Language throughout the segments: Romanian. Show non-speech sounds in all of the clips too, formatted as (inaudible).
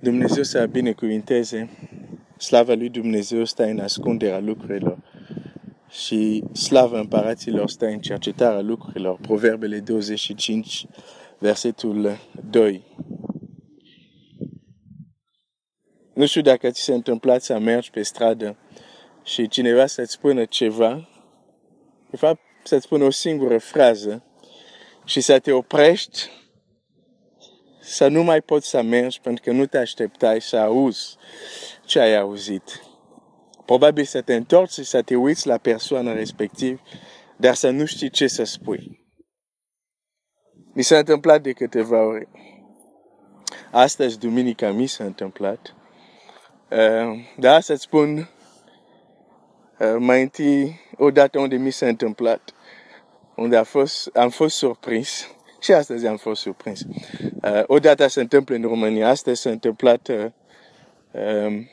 Dumnezeu să binecuvinteze, slava lui Dumnezeu stă în ascunderea lucrurilor și slava împăraților stă în cercetarea lucrurilor. Proverbele 25, versetul 2. Nu știu dacă ți se întâmplat să mergi pe stradă și cineva să-ți spună ceva, de fapt să-ți spună o singură frază și să te oprești să nu mai poți să mergi pentru că nu te așteptai să auzi ce ai auzit. Probabil să te întorci și să te uiți la persoana respectiv, dar să nu știi ce să spui. Mi s-a întâmplat de câteva ori. Astăzi, duminica, mi s-a întâmplat. Uh, dar să-ți spun uh, mai întâi, odată unde mi s-a întâmplat, unde a fost, am fost surprins și astăzi am fost surprins. Uh, odată se întâmplă în România, astăzi s-a întâmplat uh, um,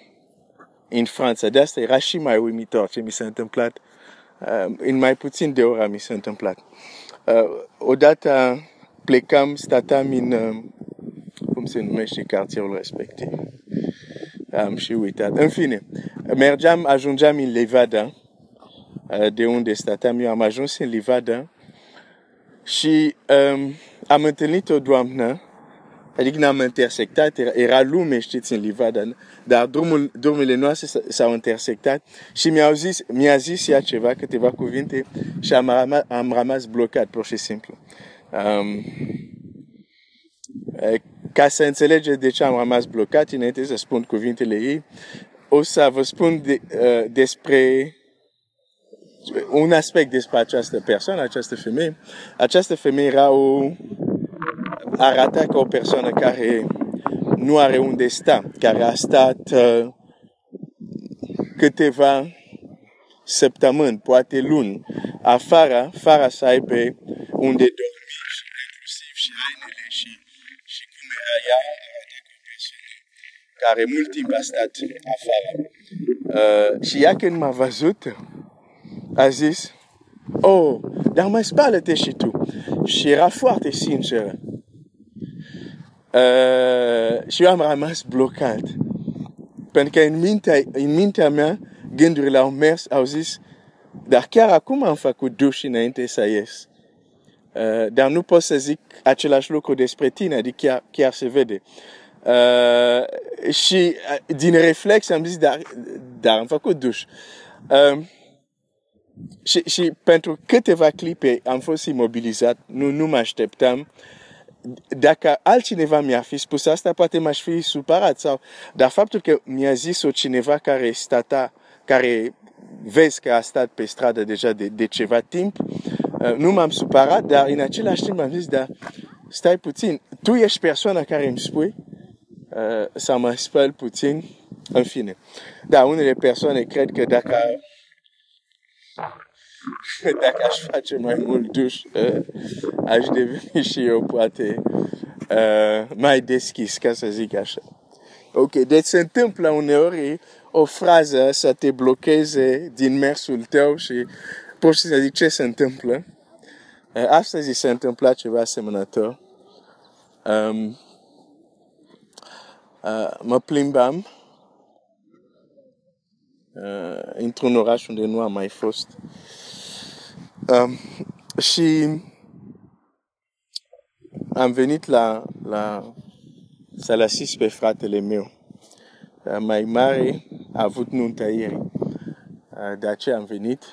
în Franța. De asta era și mai uimitor ce mi s-a întâmplat. Uh, în mai puțin de ore mi s-a întâmplat. Uh, odată plecam, statam în, uh, cum se numește cartierul respectiv. Am și uitat. În fine, mergeam, ajungeam în Levada, uh, de unde statam eu, am ajuns în Levada și um, am întâlnit o doamnă, adică ne-am intersectat, era, era lume, știți, în Livada, dar drumul, drumurile noastre s-au intersectat și mi-a zis, mi-a zis ea ceva, câteva cuvinte și am rămas, am rămas blocat, pur și simplu. Um, ca să înțelegeți de ce am rămas blocat, înainte să spun cuvintele ei, o să vă spun de, uh, despre un aspect despre această persoană, această femeie. Această femeie era o, arata ca o persoană care nu are unde sta, care a stat uh, câteva săptămâni, poate luni, afară, fără să aibă unde dormi și inclusiv și hainele și, și cum era ea, arată ca o persoană care mult timp a stat afară. Uh, și ea când m-a văzut, a zis, oh, dar mai spală-te și tu. Și era foarte sinceră. Uh, și eu am rămas blocat. Pentru că în mintea, în mintea mea, gândurile au mers, au zis, dar chiar acum am făcut duș înainte să ies. Uh, dar nu pot să zic același lucru despre tine, adică chiar, chiar se vede. Uh, și uh, din reflex am zis, dar, dar am făcut duș. Uh, și, și pentru câteva clipe am fost imobilizat, nu, nu mă așteptam. Dacă altcineva mi-ar fi spus asta, poate m-aș fi supărat. Sau, dar faptul că mi-a zis-o cineva care stata, care vezi că a stat pe stradă deja de, de ceva timp, uh, nu m-am supărat, dar în același timp am zis, dar stai puțin, tu ești persoana care îmi spui uh, să mă spăl puțin, în fine. Da, unele persoane cred că dacă dacă aș face mai mult duș, uh, aș deveni și eu poate uh, mai deschis, ca să zic așa. Ok, deci se întâmplă uneori o frază să te blocheze din mersul tău și poți să zic ce se întâmplă. Uh, astăzi se întâmpla ceva asemănător. Um, uh, mă plimbam uh, într-un oraș unde nu am mai fost. Um, și am venit la, la să-l asist pe fratele meu. Mai mare a avut nunta ieri. De aceea am venit.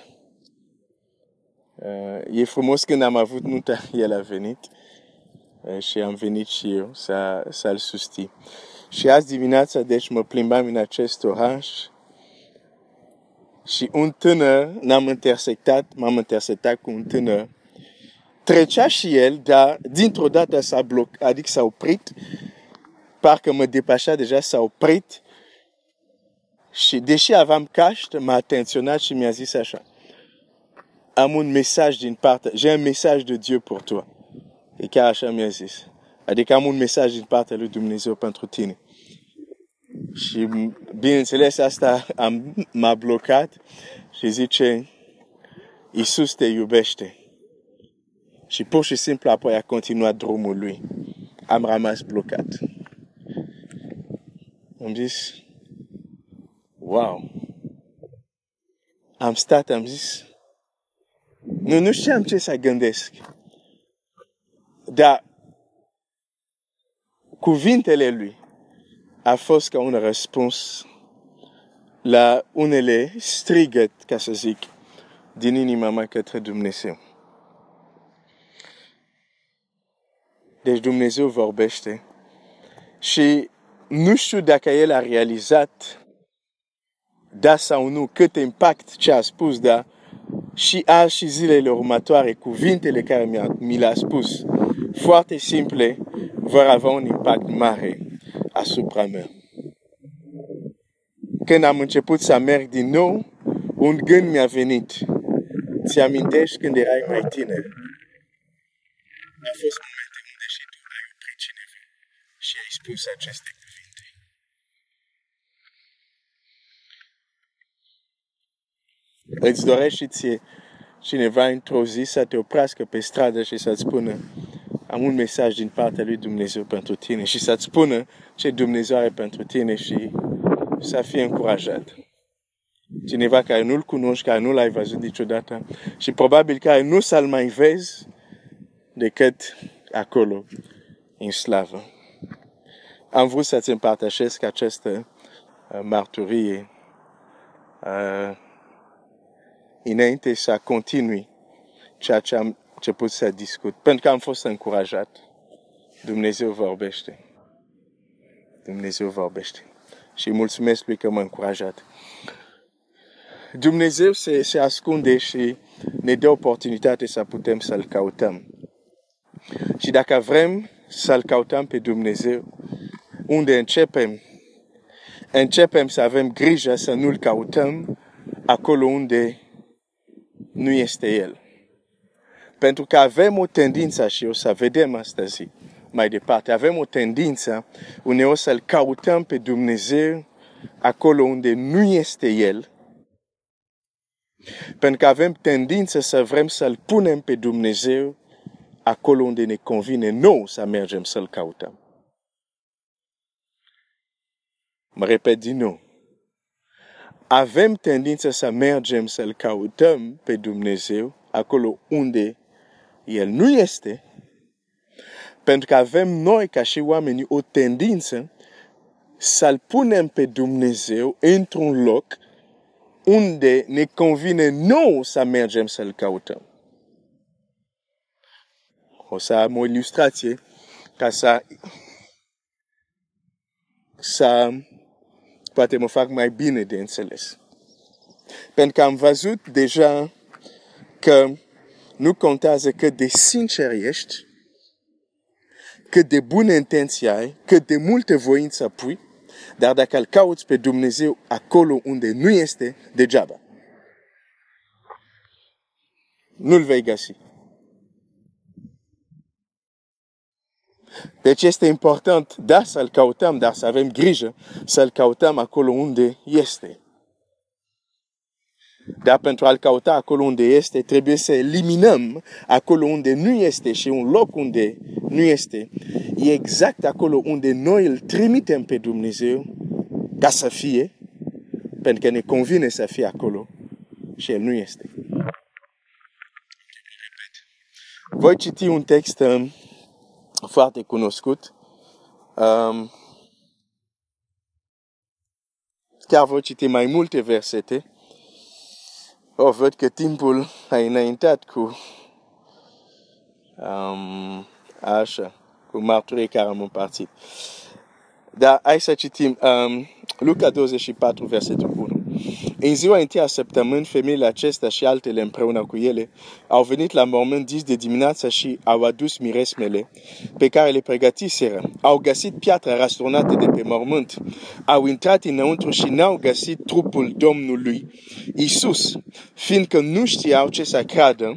E frumos când am avut nunta, (laughs) el a venit. Și am venit și eu să, să-l susțin. Și azi dimineața, deci, mă plimbam în acest oraș și un tânăr n-am intersectat, m-am intersectat cu un tânăr. Trecea și el, dar dintr-o dată s-a blocat, adică s-a oprit, parcă mă depășea deja, s-a oprit și deși aveam caștă, m-a atenționat și mi-a zis așa, am un mesaj din partea, j'ai un mesaj de Dieu pour toi. E chiar așa mi-a zis. Adică am un mesaj din partea lui Dumnezeu pentru tine. Și bineînțeles asta am, m-a blocat și zice, Iisus te iubește. Și pur și simplu apoi a continuat drumul lui. Am rămas blocat. am zis, wow. Am stat, am zis, nu, nu știam ce să gândesc. Dar cuvintele lui a fost ca un răspuns la unele strigăt, ca să zic, din inima mea către Dumnezeu. Deci Dumnezeu vorbește și nu știu dacă El a realizat da sau nu, cât impact ce a spus, dar și azi și zilele următoare, cuvintele care mi le-a spus, foarte simple, vor avea un impact mare asupra mea. Când am început să merg din nou, un gând mi-a venit. Ți amintești când erai mai tiner? A fost momente unde și tu ai oprit cineva și ai spus aceste cuvinte. Îți dorești și ție cineva într-o zi să te oprească pe stradă și să-ți spună am un mesaj din partea lui Dumnezeu pentru tine și să-ți spună ce Dumnezeu are pentru tine și să fie încurajat. Cineva care nu-L cunoști, care nu l-ai văzut niciodată și probabil care nu să-L mai vezi decât acolo, în slavă. Am vrut să-ți împărtășesc această uh, marturie uh, înainte să continui ceea ce am început să discut, pentru că am fost încurajat. Dumnezeu vorbește. Dumnezeu vorbește. Și mulțumesc lui că m-a încurajat. Dumnezeu se, se ascunde și ne dă oportunitate să putem să-L căutăm. Și dacă vrem să-L căutăm pe Dumnezeu, unde începem? Începem să avem grijă să nu-L căutăm acolo unde nu este El. Pentru că avem o tendință, și o să vedem astăzi mai departe, avem o tendință uneori să-L căutăm pe Dumnezeu acolo unde nu este El, pentru că avem tendință să vrem să-L punem pe Dumnezeu acolo unde ne convine nou să mergem să-L căutăm. Mă repet din nou. Avem tendință să mergem să-L căutăm pe Dumnezeu acolo unde El nu este, pentru că avem noi ca și oameni o tendință să-L punem pe Dumnezeu într-un loc unde ne convine nou să mergem să-L căutăm. O să am o ilustrație ca să, să poate mă fac mai bine de înțeles. Pentru că am văzut deja că nu contează cât de sincer ești, cât de bună intenție ai, cât de multe voință pui, dar dacă îl cauți pe Dumnezeu acolo unde nu este, degeaba. Nu-l vei găsi. Deci este important, da, să-L căutăm, dar să avem grijă să-L căutăm acolo unde este. Dar pentru a-L căuta acolo unde este, trebuie să eliminăm acolo unde nu este și un loc unde nu este. E exact acolo unde noi îl trimitem pe Dumnezeu ca să fie, pentru că ne convine să fie acolo și El nu este. Voi citi un text um, foarte cunoscut. Um, chiar voi citi mai multe versete. O, văd că timpul a înaintat cu um, așa, cu marturii care am împărțit. Dar hai să citim um, Luca 24, versetul 1. În ziua întâi a săptămâni, femeile acestea și altele împreună cu ele au venit la mormânt dis de dimineață și au adus miresmele pe care le pregătiseră. Au găsit piatra rasturnată de pe mormânt, au intrat înăuntru și n-au găsit trupul Domnului Isus, fiindcă nu știau ce să creadă,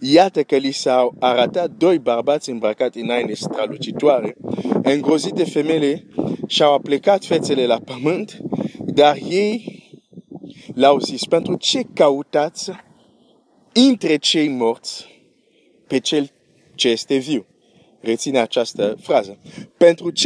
Iată că li s-au arătat doi bărbați îmbrăcați în haine strălucitoare, îngrozite femeile și-au aplecat fețele la pământ, dar ei l-au zis, pentru ce căutați între cei morți pe cel ce este viu? Reține această frază. Pentru ce